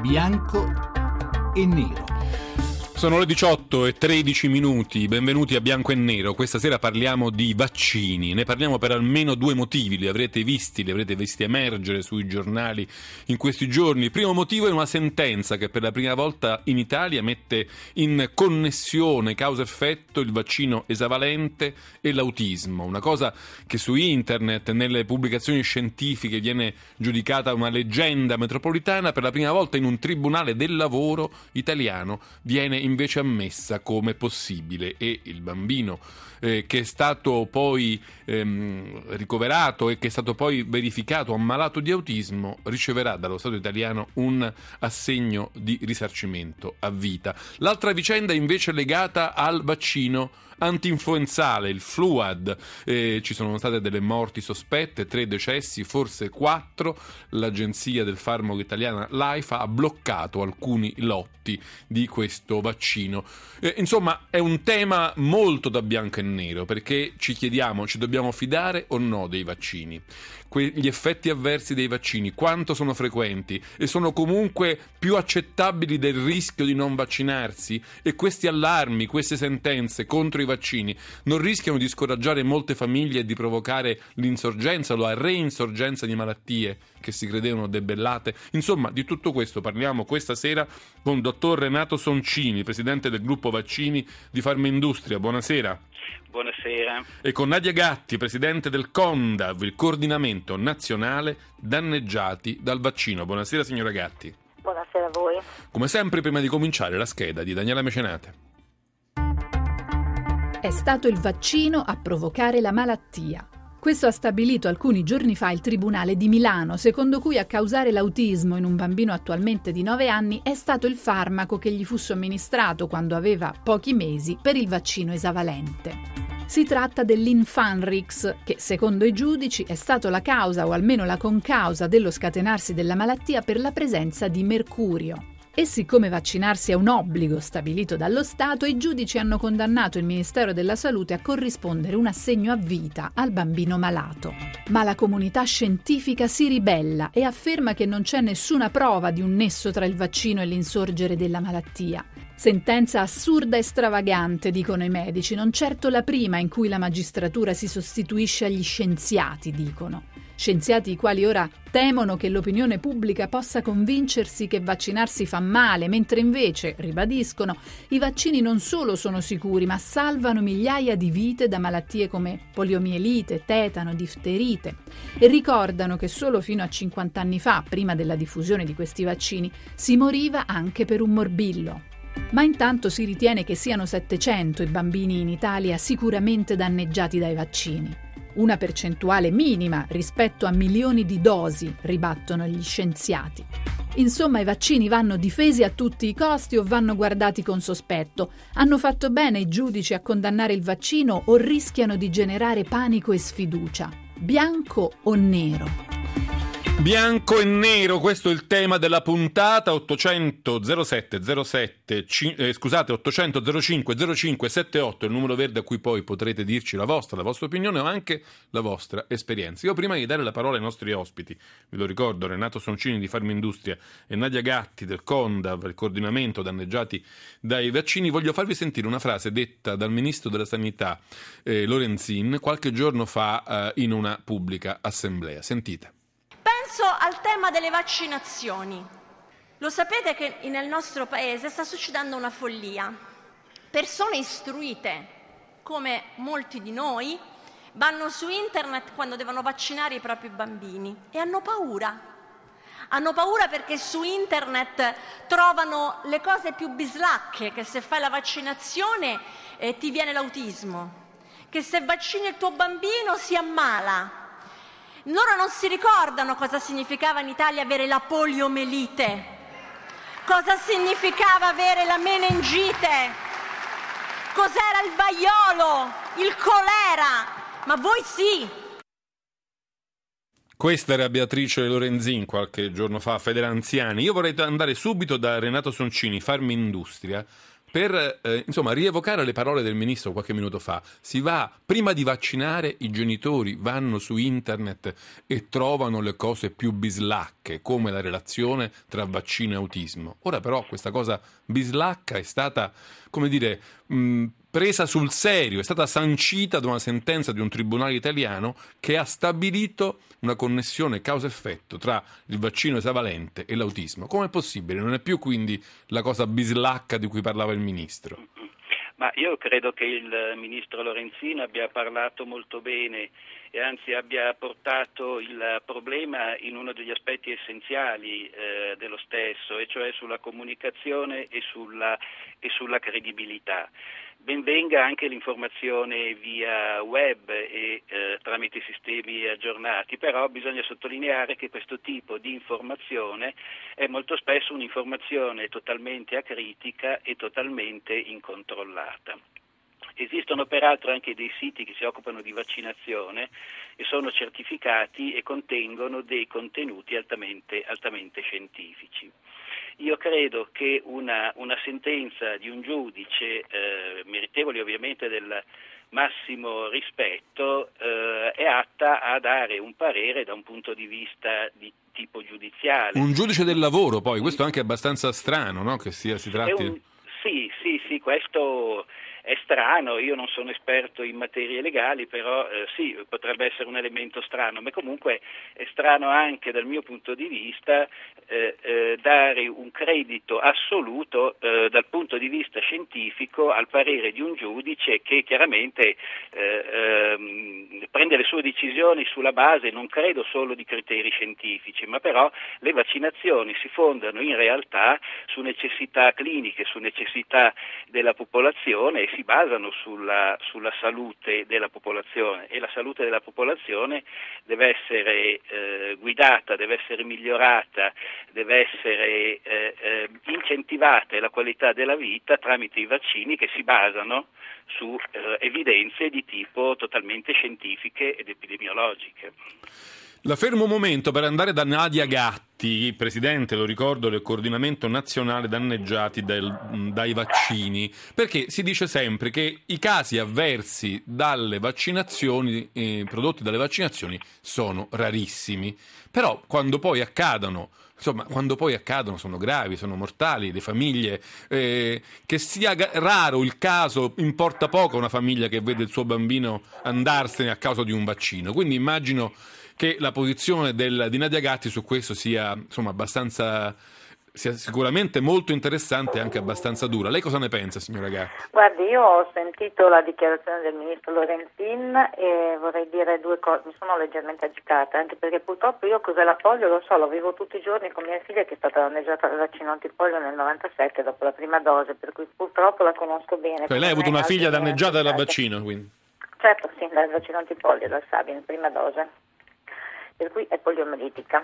bianco e nero. Sono le 18 e 13 minuti, benvenuti a Bianco e Nero. Questa sera parliamo di vaccini, ne parliamo per almeno due motivi, li avrete visti, li avrete visti emergere sui giornali in questi giorni. Il primo motivo è una sentenza che per la prima volta in Italia mette in connessione causa-effetto il vaccino esavalente e l'autismo, una cosa che su internet, nelle pubblicazioni scientifiche viene giudicata una leggenda metropolitana, per la prima volta in un tribunale del lavoro italiano viene in invece ammessa come possibile e il bambino eh, che è stato poi ehm, ricoverato e che è stato poi verificato ammalato di autismo riceverà dallo Stato italiano un assegno di risarcimento a vita. L'altra vicenda invece è legata al vaccino antinfluenzale, il Fluad. Eh, ci sono state delle morti sospette, tre decessi, forse quattro. L'agenzia del farmaco italiana l'AIFA ha bloccato alcuni lotti di questo vaccino. Eh, insomma, è un tema molto da bianco e nero perché ci chiediamo, ci dobbiamo fidare o no dei vaccini? Que- gli effetti avversi dei vaccini, quanto sono frequenti e sono comunque più accettabili del rischio di non vaccinarsi? E questi allarmi, queste sentenze contro i vaccini non rischiano di scoraggiare molte famiglie e di provocare l'insorgenza la reinsorgenza di malattie che si credevano debellate? Insomma, di tutto questo parliamo questa sera con il dottor Renato Soncini, presidente del gruppo vaccini di Farmaindustria. Buonasera. Buonasera. E con Nadia Gatti, presidente del CONDAV, il coordinamento nazionale danneggiati dal vaccino. Buonasera signora Gatti. Buonasera a voi. Come sempre, prima di cominciare, la scheda di Daniela Mecenate. È stato il vaccino a provocare la malattia. Questo ha stabilito alcuni giorni fa il Tribunale di Milano, secondo cui a causare l'autismo in un bambino attualmente di 9 anni è stato il farmaco che gli fu somministrato quando aveva pochi mesi per il vaccino esavalente. Si tratta dell'Infanrix, che secondo i giudici è stato la causa o almeno la concausa dello scatenarsi della malattia per la presenza di mercurio. E siccome vaccinarsi è un obbligo stabilito dallo Stato, i giudici hanno condannato il Ministero della Salute a corrispondere un assegno a vita al bambino malato. Ma la comunità scientifica si ribella e afferma che non c'è nessuna prova di un nesso tra il vaccino e l'insorgere della malattia. Sentenza assurda e stravagante, dicono i medici, non certo la prima in cui la magistratura si sostituisce agli scienziati, dicono. Scienziati i quali ora temono che l'opinione pubblica possa convincersi che vaccinarsi fa male, mentre invece, ribadiscono, i vaccini non solo sono sicuri, ma salvano migliaia di vite da malattie come poliomielite, tetano, difterite. E ricordano che solo fino a 50 anni fa, prima della diffusione di questi vaccini, si moriva anche per un morbillo. Ma intanto si ritiene che siano 700 i bambini in Italia sicuramente danneggiati dai vaccini. Una percentuale minima rispetto a milioni di dosi, ribattono gli scienziati. Insomma, i vaccini vanno difesi a tutti i costi o vanno guardati con sospetto? Hanno fatto bene i giudici a condannare il vaccino o rischiano di generare panico e sfiducia? Bianco o nero? Bianco e nero, questo è il tema della puntata 800 07 07 eh, scusate 800 05 05 78 il numero verde a cui poi potrete dirci la vostra, la vostra opinione o anche la vostra esperienza. Io prima di dare la parola ai nostri ospiti, ve lo ricordo, Renato Soncini di Farmindustria e Nadia Gatti del CONDAV, il coordinamento danneggiati dai vaccini, voglio farvi sentire una frase detta dal ministro della Sanità eh, Lorenzin qualche giorno fa eh, in una pubblica assemblea. Sentite. Penso al tema delle vaccinazioni. Lo sapete che nel nostro paese sta succedendo una follia. Persone istruite, come molti di noi, vanno su internet quando devono vaccinare i propri bambini e hanno paura. Hanno paura perché su internet trovano le cose più bislacche, che se fai la vaccinazione eh, ti viene l'autismo, che se vaccini il tuo bambino si ammala, loro non si ricordano cosa significava in Italia avere la poliomelite, cosa significava avere la meningite, cos'era il vaiolo, il colera, ma voi sì. Questa era Beatrice Lorenzin qualche giorno fa a Federanziani. Io vorrei andare subito da Renato Soncini, Farmi Industria, per eh, insomma, rievocare le parole del ministro qualche minuto fa, si va, prima di vaccinare, i genitori vanno su internet e trovano le cose più bislacche, come la relazione tra vaccino e autismo. Ora però questa cosa bislacca è stata, come dire, mh, presa sul serio, è stata sancita da una sentenza di un tribunale italiano che ha stabilito una connessione causa-effetto tra il vaccino esavalente e l'autismo. Come è possibile? Non è più quindi la cosa bislacca di cui parlava il ministro. Ma io credo che il ministro Lorenzino abbia parlato molto bene e anzi abbia portato il problema in uno degli aspetti essenziali eh, dello stesso, e cioè sulla comunicazione e sulla, e sulla credibilità. Benvenga anche l'informazione via web e eh, tramite sistemi aggiornati, però bisogna sottolineare che questo tipo di informazione è molto spesso un'informazione totalmente acritica e totalmente incontrollata. Esistono peraltro anche dei siti che si occupano di vaccinazione e sono certificati e contengono dei contenuti altamente, altamente scientifici. Io credo che una, una sentenza di un giudice, eh, meritevole ovviamente del massimo rispetto, eh, è atta a dare un parere da un punto di vista di tipo giudiziale. Un giudice del lavoro, poi, questo è anche abbastanza strano, no? Che sia, si tratti... Un, sì, sì, sì, questo è strano, io non sono esperto in materie legali, però eh, sì, potrebbe essere un elemento strano, ma comunque è strano anche dal mio punto di vista eh, eh, dare un credito assoluto eh, dal punto di vista scientifico al parere di un giudice che chiaramente eh, ehm, prende le sue decisioni sulla base, non credo solo di criteri scientifici, ma però le vaccinazioni si fondano in realtà su necessità cliniche, su necessità della popolazione si basano sulla, sulla, salute della popolazione. E la salute della popolazione deve essere eh, guidata, deve essere migliorata, deve essere eh, eh, incentivata la qualità della vita tramite i vaccini che si basano su eh, evidenze di tipo totalmente scientifiche ed epidemiologiche. La fermo un momento per andare da Nadia Gatti, presidente, lo ricordo, del coordinamento nazionale danneggiati del, dai vaccini, perché si dice sempre che i casi avversi dalle vaccinazioni, eh, prodotti dalle vaccinazioni, sono rarissimi. Però quando poi accadono insomma, quando poi accadono sono gravi, sono mortali, le famiglie, eh, che sia raro il caso, importa poco a una famiglia che vede il suo bambino andarsene a causa di un vaccino. Quindi immagino che la posizione del, di Nadia Gatti su questo sia insomma, abbastanza sia sicuramente molto interessante e anche abbastanza dura. Lei cosa ne pensa, signora Gatti? Guardi, io ho sentito la dichiarazione del ministro Lorenzin e vorrei dire due cose, mi sono leggermente agitata, anche perché purtroppo io cos'è la polio lo so, lo vivo tutti i giorni con mia figlia che è stata danneggiata dal vaccino antipolio nel 97 dopo la prima dose, per cui purtroppo la conosco bene. Cioè, lei ha avuto una figlia danneggiata dal vaccino, quindi? Certo, sì, dal vaccino antipolio, dal Sabin, prima dose per cui è poliomelitica.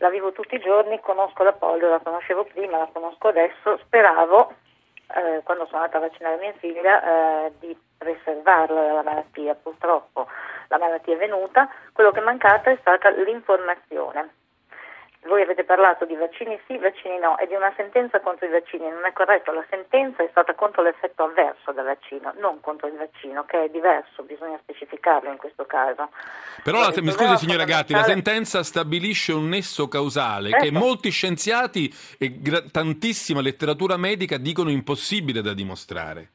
La vivo tutti i giorni, conosco la polio, la conoscevo prima, la conosco adesso, speravo, eh, quando sono andata a vaccinare mia figlia, eh, di preservarla dalla malattia. Purtroppo la malattia è venuta, quello che è mancato è stata l'informazione voi avete parlato di vaccini sì, vaccini no e di una sentenza contro i vaccini, non è corretto, la sentenza è stata contro l'effetto avverso del vaccino, non contro il vaccino, che è diverso, bisogna specificarlo in questo caso. Però, la, mi scusi signora Gatti, la sentenza stabilisce un nesso causale ecco. che molti scienziati e gra- tantissima letteratura medica dicono impossibile da dimostrare.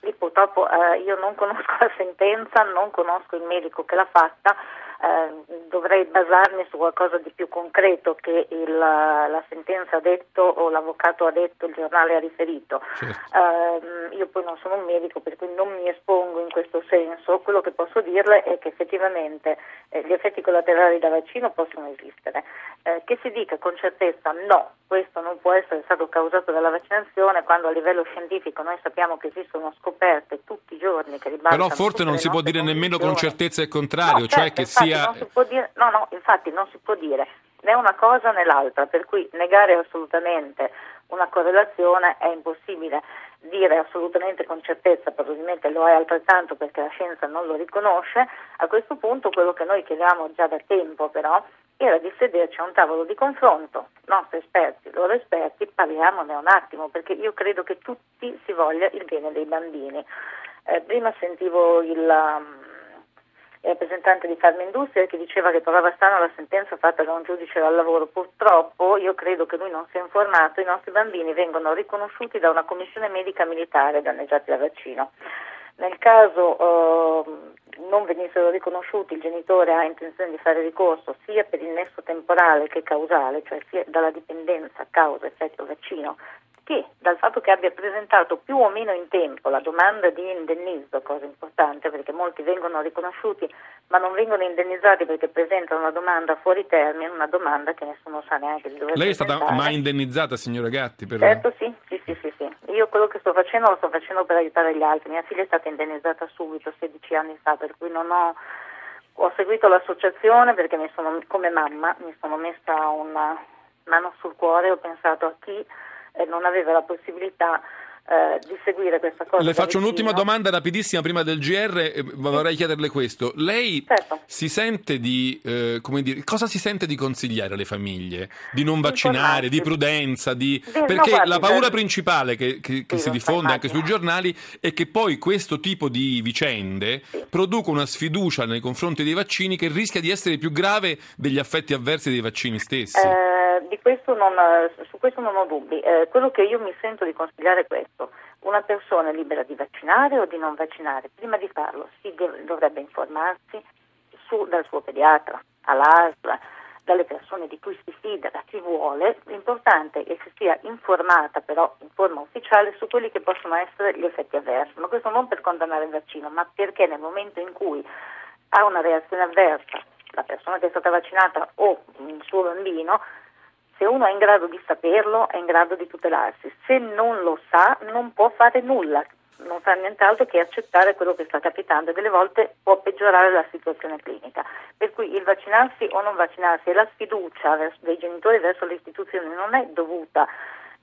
Lì purtroppo eh, io non conosco la sentenza, non conosco il medico che l'ha fatta, eh, dovrei basarmi su qualcosa di più concreto che il, la sentenza ha detto o l'avvocato ha detto, il giornale ha riferito. Certo. Eh, io poi non sono un medico per cui non mi espongo in questo senso, quello che posso dirle è che effettivamente eh, gli effetti collaterali da vaccino possono esistere. Eh, che si dica con certezza no, questo non può essere stato causato dalla vaccinazione quando a livello scientifico noi sappiamo che esistono scoperte tutti i giorni che ribaltano Però forse non si può dire nemmeno con certezza il contrario, no, cioè certo, che sia... Dire, no, no, infatti non si può dire né una cosa né l'altra, per cui negare assolutamente una correlazione è impossibile. Dire assolutamente con certezza, probabilmente lo è altrettanto perché la scienza non lo riconosce, a questo punto quello che noi chiediamo già da tempo però era di sederci a un tavolo di confronto, nostri esperti, loro esperti, parliamone un attimo, perché io credo che tutti si voglia il bene dei bambini. Eh, prima sentivo il, um, il rappresentante di Farmindustria che diceva che trovava strano la sentenza fatta da un giudice del lavoro. Purtroppo io credo che lui non sia informato, i nostri bambini vengono riconosciuti da una commissione medica militare danneggiati dal vaccino. Nel caso eh, non venissero riconosciuti, il genitore ha intenzione di fare ricorso sia per il nesso temporale che causale, cioè sia dalla dipendenza causa effetto vaccino, che dal fatto che abbia presentato più o meno in tempo la domanda di indennizzo, cosa importante perché molti vengono riconosciuti ma non vengono indennizzati perché presentano una domanda fuori termine, una domanda che nessuno sa neanche di dove Lei è stata mai indennizzata, signora Gatti? Per... Certo, sì, sì, sì, sì, sì. Io quello che sto facendo lo sto facendo per aiutare gli altri. Mia figlia è stata indennizzata subito, 16 anni fa, per cui non ho ho seguito l'associazione perché mi sono, come mamma mi sono messa una mano sul cuore e ho pensato a chi non aveva la possibilità eh, di seguire questa cosa. Le faccio un'ultima domanda rapidissima prima del GR, eh, vorrei chiederle questo. Lei certo. si sente di, eh, come dire, cosa si sente di consigliare alle famiglie? Di non vaccinare, di prudenza, di... Sì, perché no, guardi, la paura eh, principale che, che- che sì, si diffonde anche sui giornali è che poi questo tipo di vicende producono una sfiducia nei confronti dei vaccini che rischia di essere più grave degli affetti avversi dei vaccini stessi. Eh, di questo non, su questo non ho dubbi. Eh, quello che io mi sento di consigliare è questo. Una persona è libera di vaccinare o di non vaccinare. Prima di farlo si dov- dovrebbe informarsi su- dal suo pediatra, all'ASL, dalle persone di cui si fida, da chi vuole. L'importante è che sia informata però in forma ufficiale su quelli che possono essere gli effetti avversi. Ma questo non per condannare il vaccino, ma perché nel momento in cui ha una reazione avversa la persona che è stata vaccinata o il suo bambino, se uno è in grado di saperlo è in grado di tutelarsi, se non lo sa non può fare nulla, non fa nient'altro che accettare quello che sta capitando e delle volte può peggiorare la situazione clinica. Per cui il vaccinarsi o non vaccinarsi e la sfiducia dei genitori verso le istituzioni non è dovuta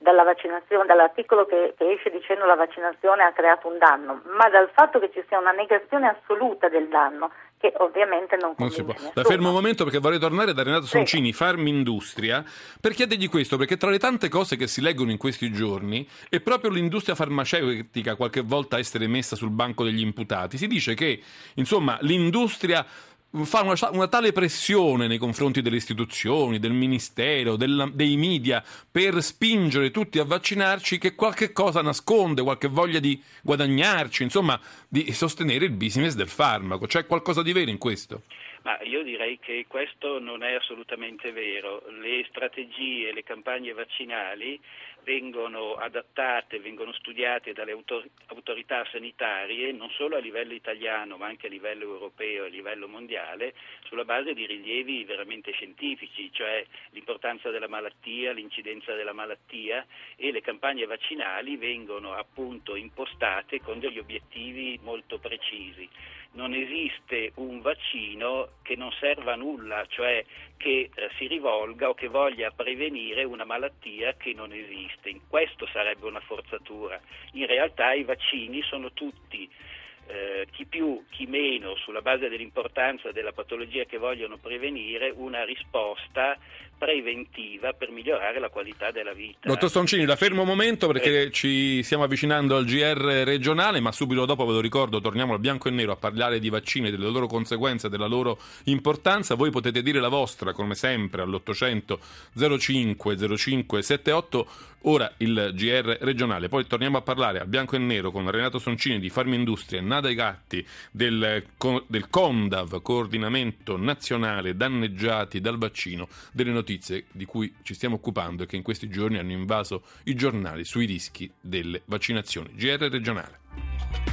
dalla vaccinazione, dall'articolo che, che esce dicendo la vaccinazione ha creato un danno, ma dal fatto che ci sia una negazione assoluta del danno che ovviamente non Non si può. La fermo un momento perché vorrei tornare da Renato. Soncini, Farmindustria, per chiedergli questo, perché tra le tante cose che si leggono in questi giorni è proprio l'industria farmaceutica qualche volta essere messa sul banco degli imputati. Si dice che, insomma, l'industria fa una, una tale pressione nei confronti delle istituzioni, del ministero, della- dei media per spingere tutti a vaccinarci che qualche cosa nasconde, qualche voglia di guadagnarci, insomma, di sostenere il business del farmaco. C'è qualcosa di vero in questo? Ma io direi che questo non è assolutamente vero. Le strategie, le campagne vaccinali vengono adattate, vengono studiate dalle autor- autorità sanitarie non solo a livello italiano ma anche a livello europeo e a livello mondiale sulla base di rilievi veramente scientifici, cioè l'importanza della malattia, l'incidenza della malattia e le campagne vaccinali vengono appunto impostate con degli obiettivi molto precisi non esiste un vaccino che non serva a nulla, cioè che eh, si rivolga o che voglia prevenire una malattia che non esiste. In questo sarebbe una forzatura. In realtà i vaccini sono tutti eh, chi più, chi meno, sulla base dell'importanza della patologia che vogliono prevenire, una risposta preventiva per migliorare la qualità della vita. Dottor Soncini, la fermo un momento perché Eh. ci stiamo avvicinando al GR regionale, ma subito dopo ve lo ricordo, torniamo al bianco e nero a parlare di vaccini, delle loro conseguenze, della loro importanza. Voi potete dire la vostra, come sempre, all'800 05 05 78. Ora il GR regionale, poi torniamo a parlare al bianco e nero con Renato Soncini di Farmindustria e Nada Gatti del, del CONDAV, Coordinamento Nazionale Danneggiati dal Vaccino, delle notizie di cui ci stiamo occupando e che in questi giorni hanno invaso i giornali sui rischi delle vaccinazioni. GR regionale.